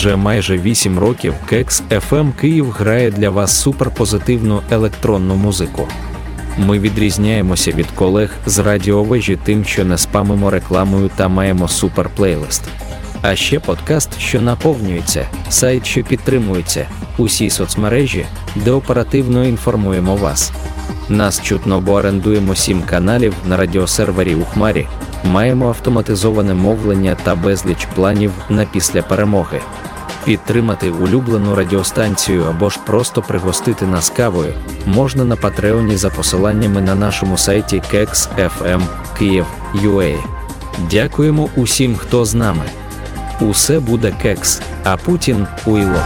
вже майже 8 років Кекс FM Київ грає для вас суперпозитивну електронну музику. Ми відрізняємося від колег з радіовежі тим, що не спамимо рекламою та маємо суперплейлист. А ще подкаст, що наповнюється, сайт, що підтримується, усі соцмережі, де оперативно інформуємо вас. Нас чутно, бо орендуємо сім каналів на радіосервері у Хмарі, маємо автоматизоване мовлення та безліч планів на після перемоги. Підтримати улюблену радіостанцію або ж просто пригостити нас кавою можна на Патреоні за посиланнями на нашому сайті KEX.FM Kyiv.ua. Дякуємо усім, хто з нами. Усе буде кекс, а Путін уйло.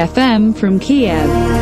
FM from Kiev.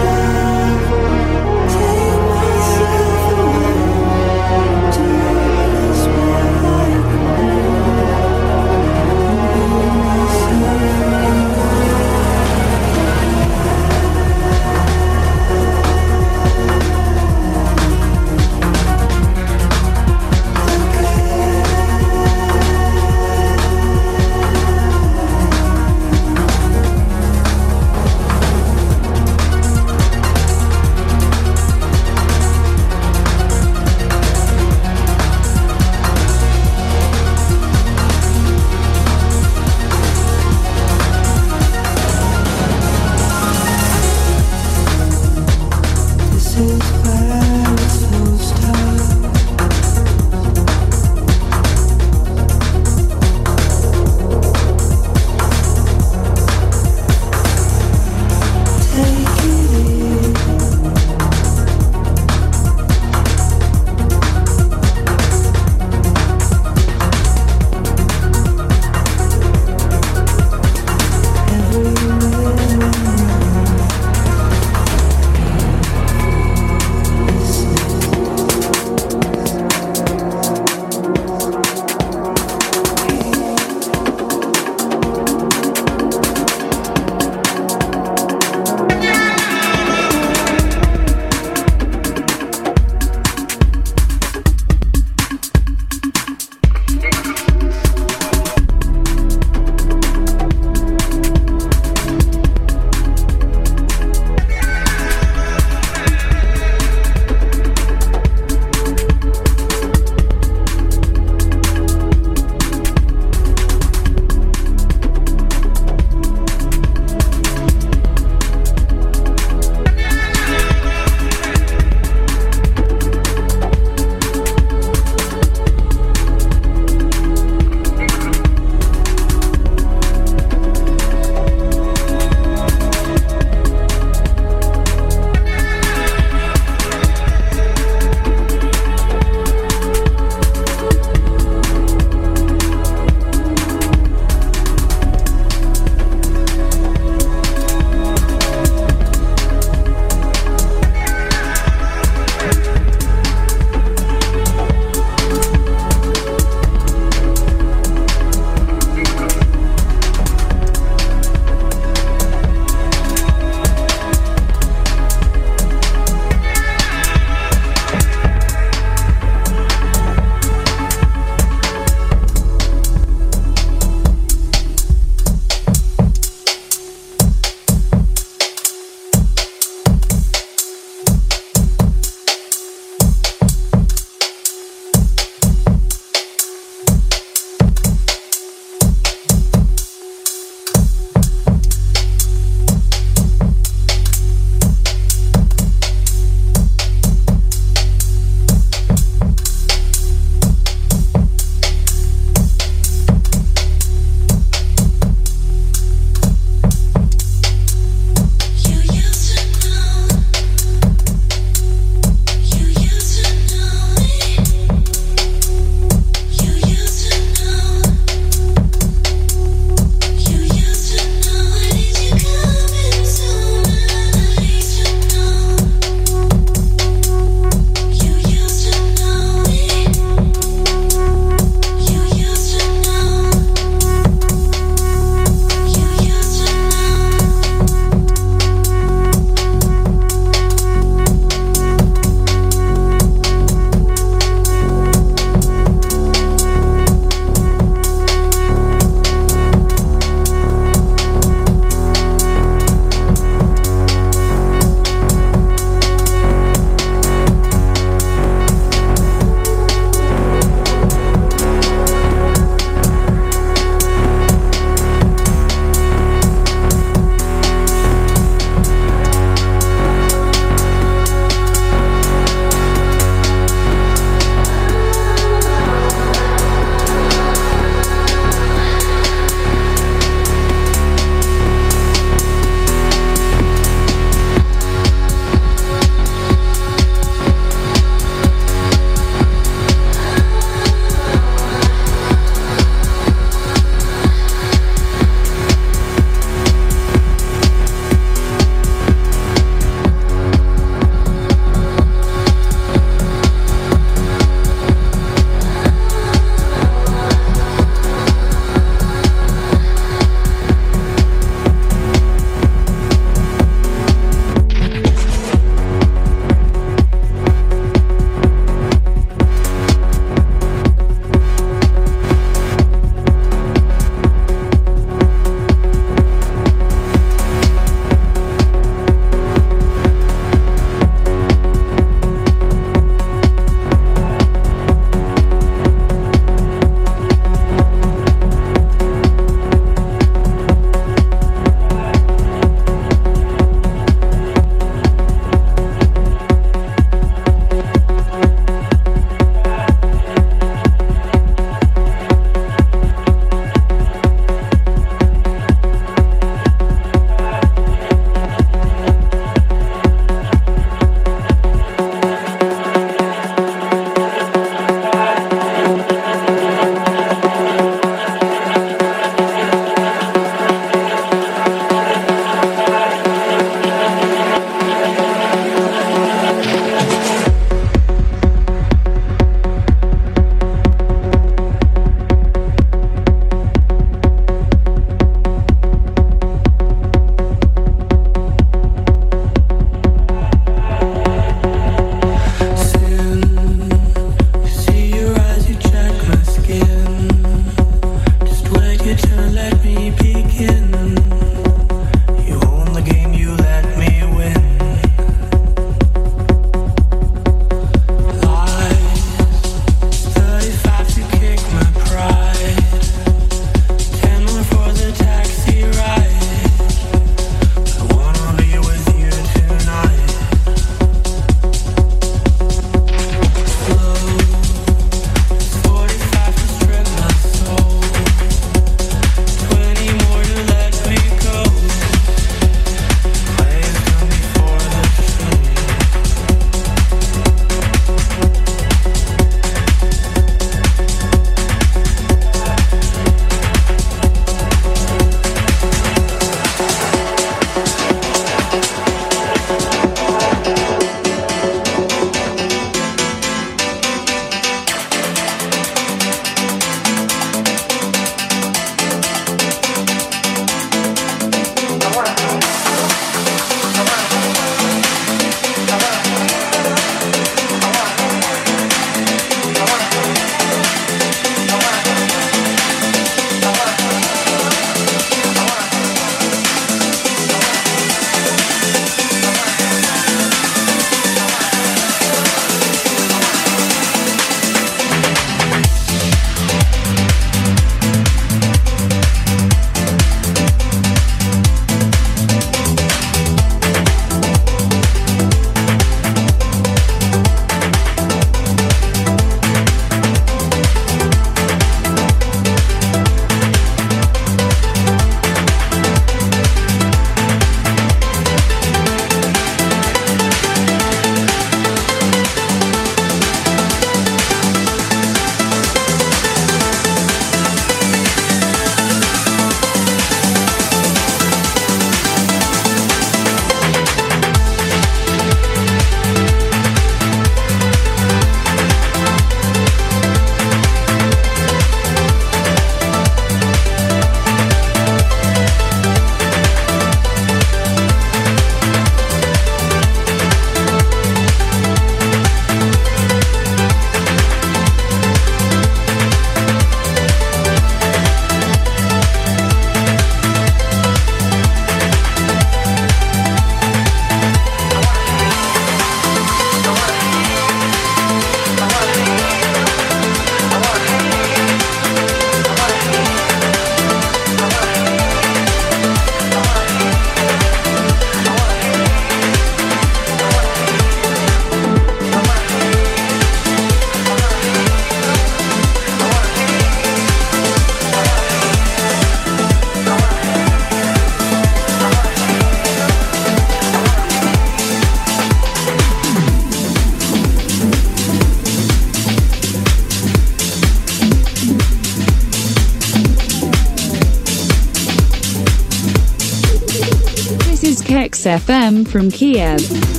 From Kiev.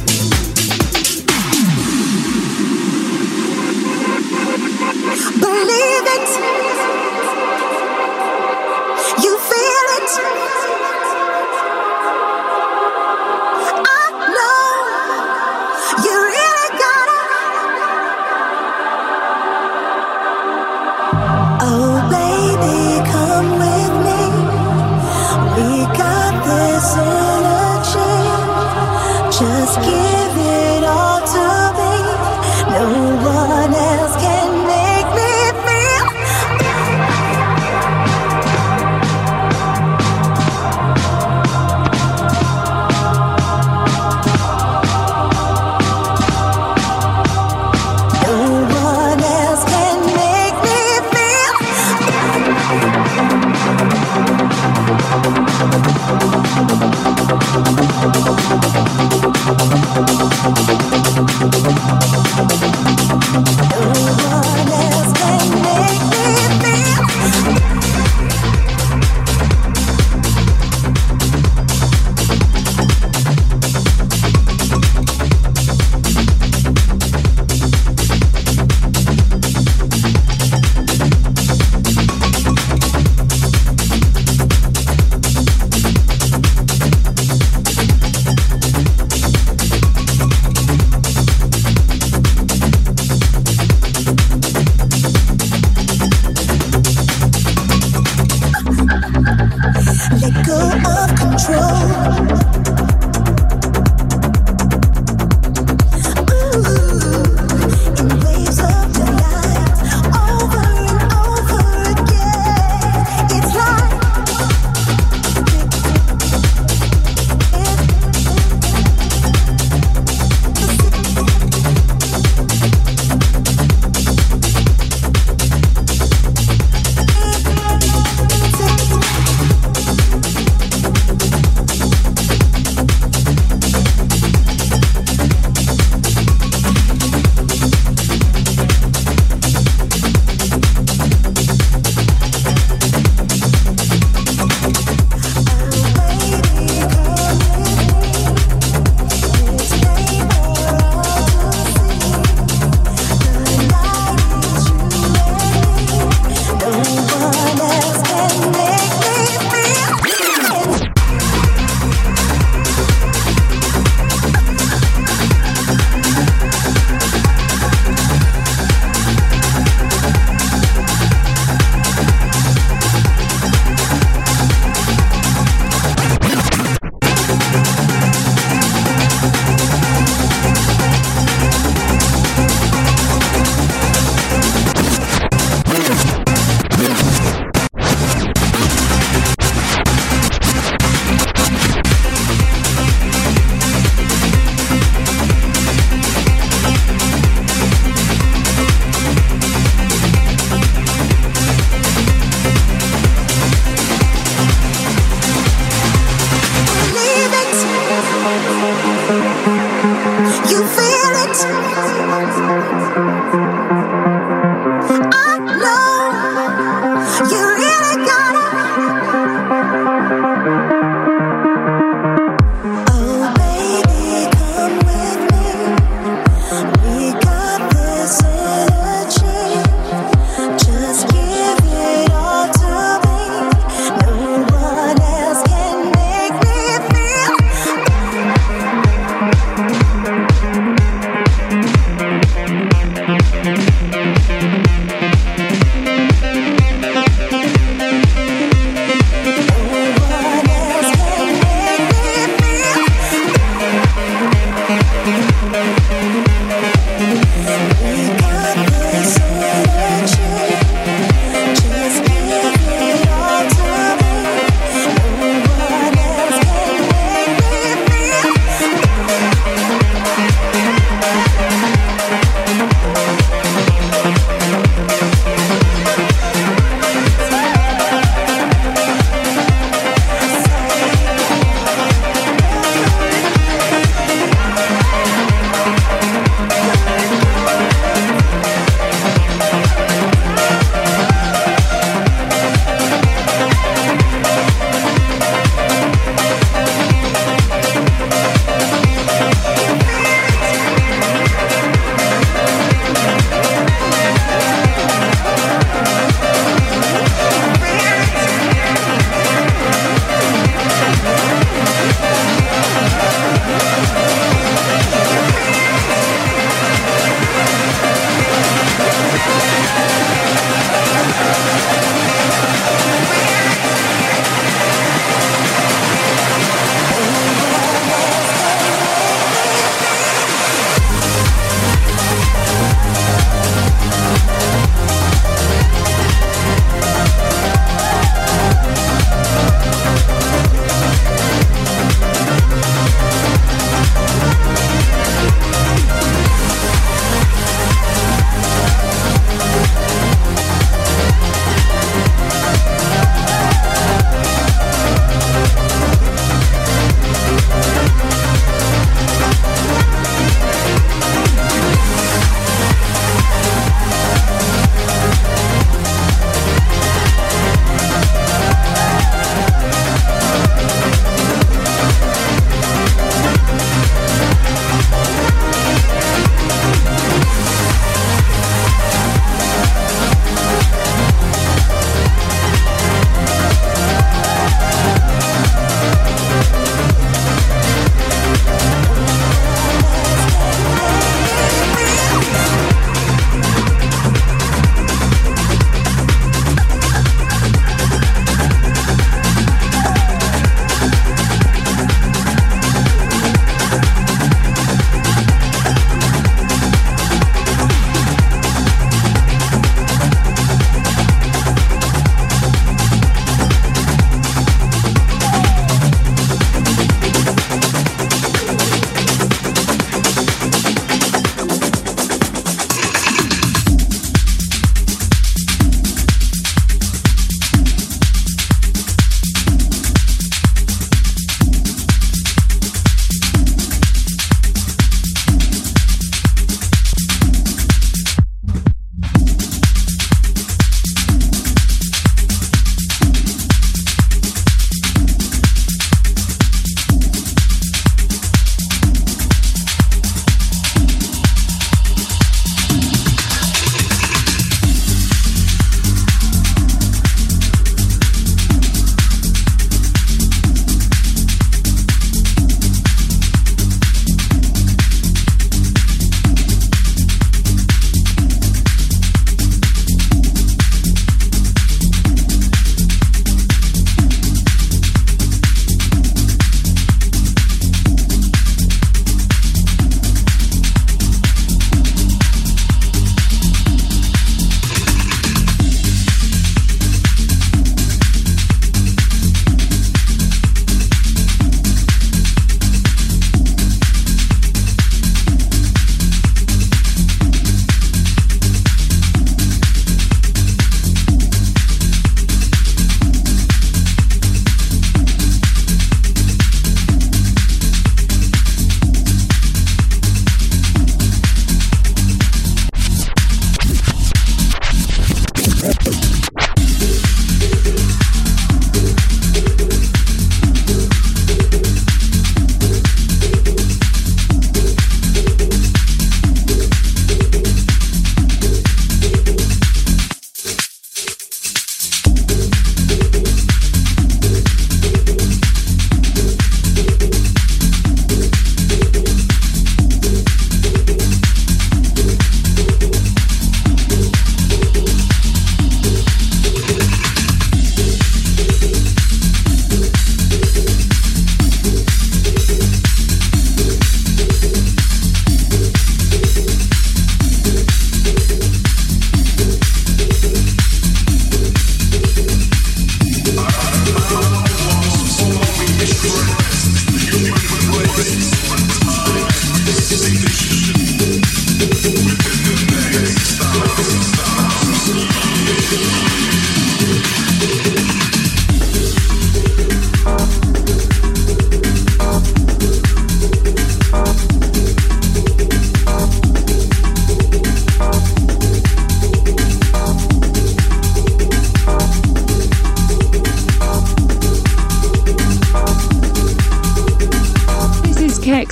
embrace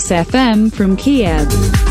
FM from Kiev.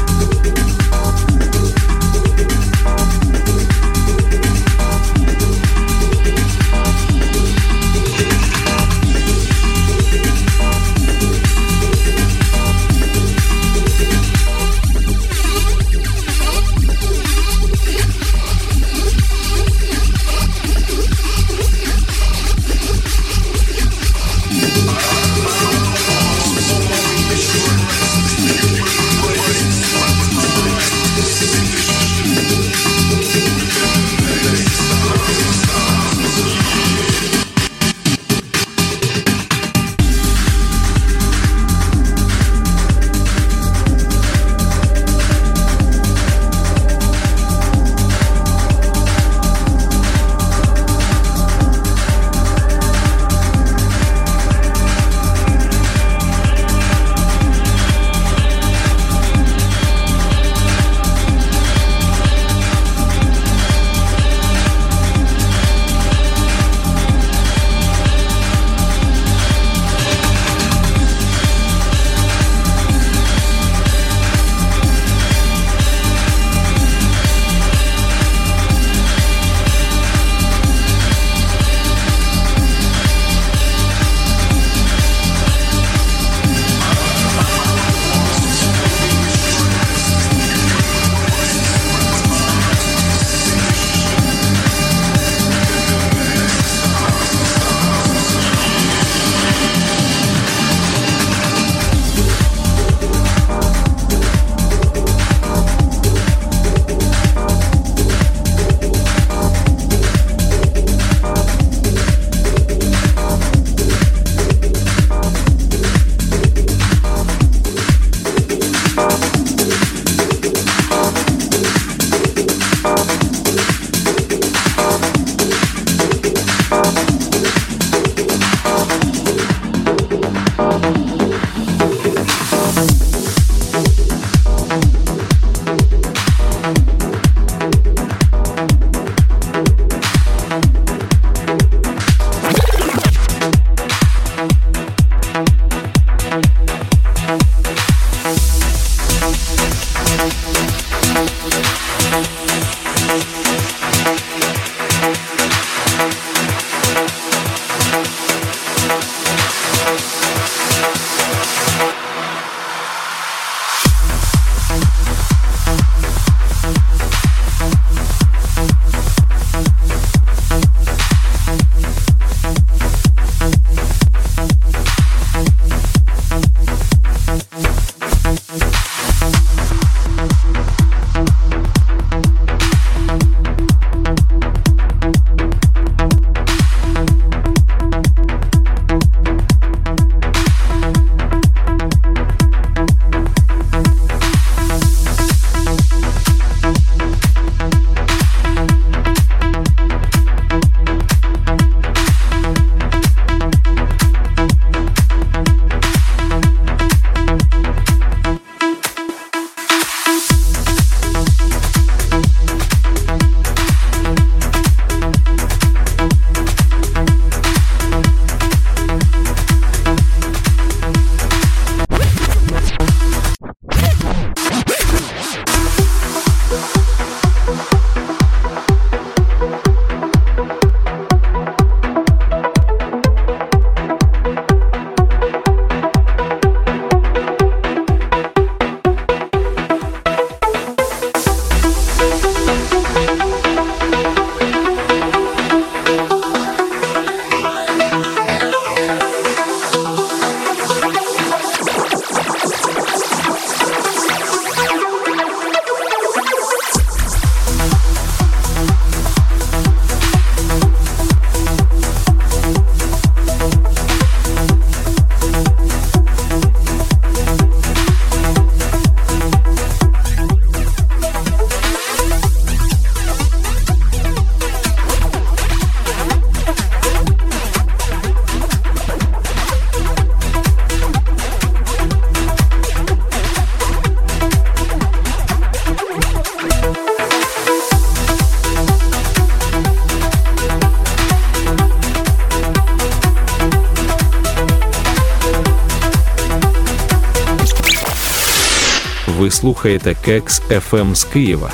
Слухаєте Кекс FM з Києва.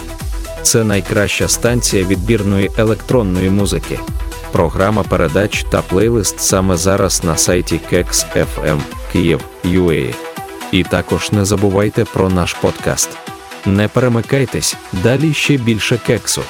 Це найкраща станція відбірної електронної музики. Програма передач та плейлист саме зараз на сайті Кекс FM Київ UA. І також не забувайте про наш подкаст. Не перемикайтесь, далі ще більше кексу.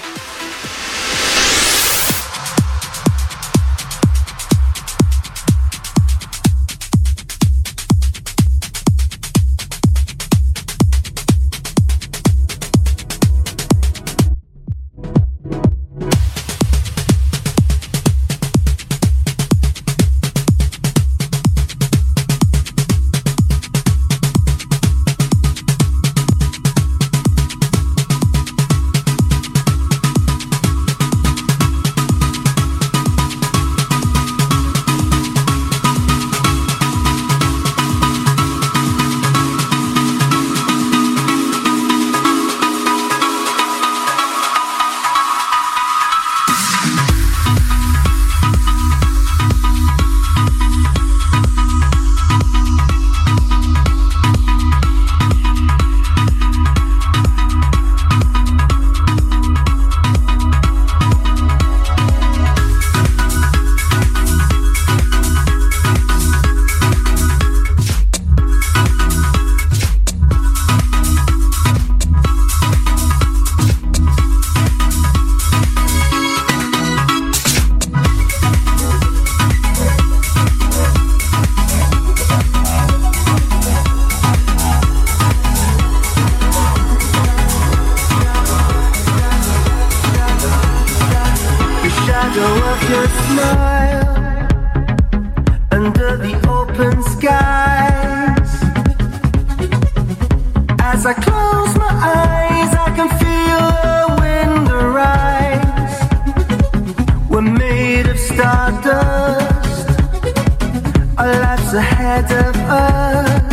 As I close my eyes, I can feel the wind arise. We're made of stardust, our lives ahead of us.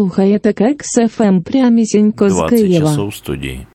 Слухаєте Кекс ФМ прямісінько з 20 Києва. часов в студії.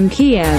From Kiev.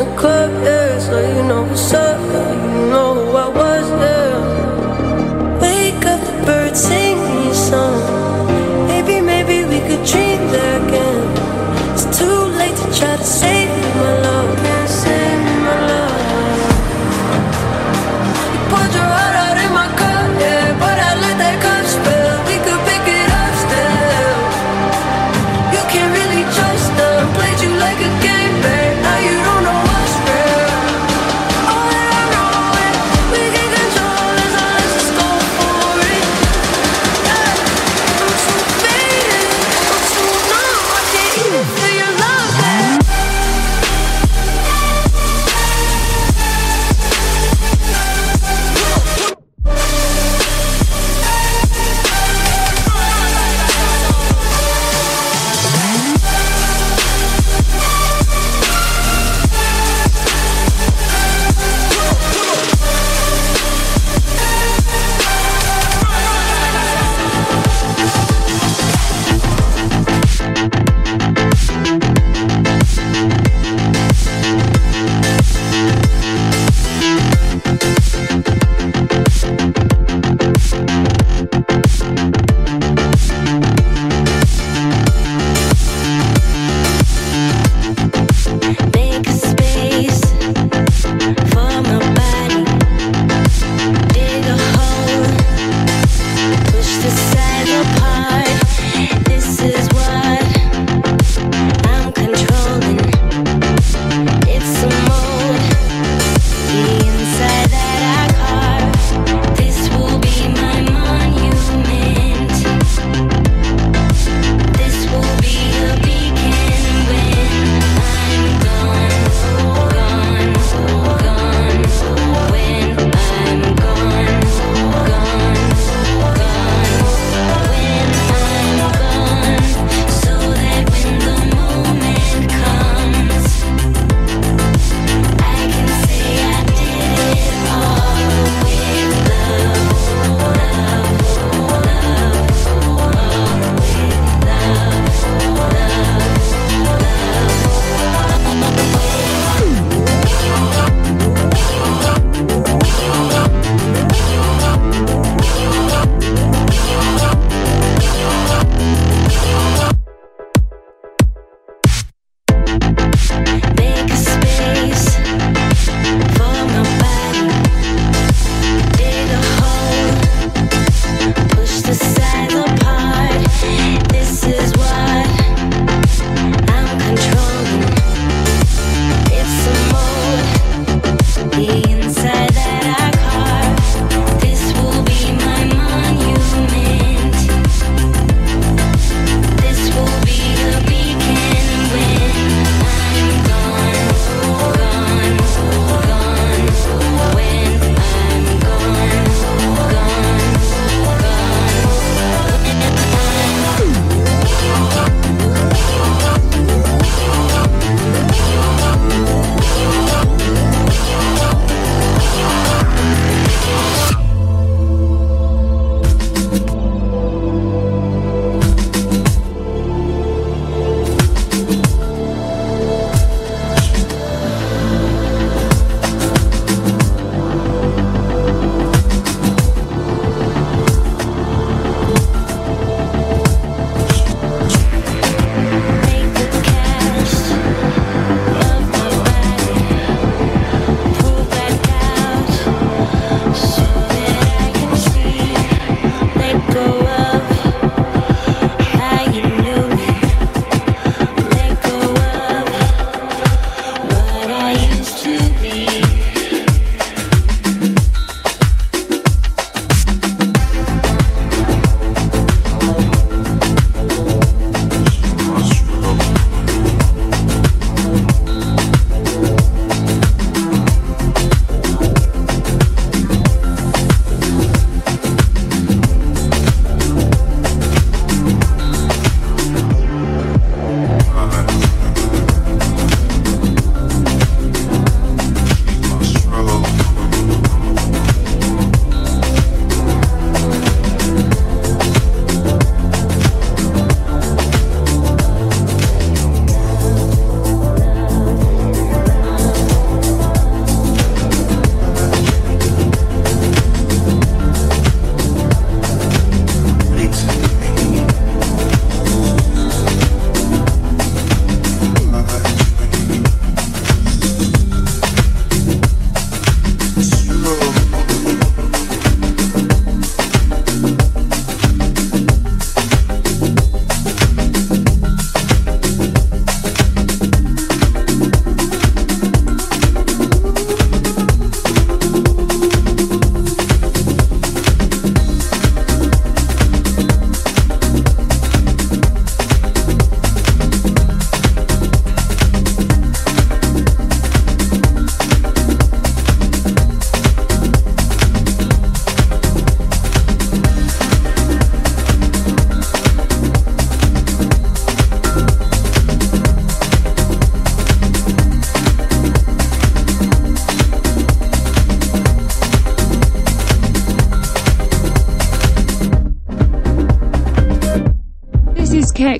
the club, yeah, so you know what's up, you know who I was, yeah. Wake up the birds sing.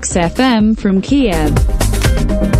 XFM from Kiev.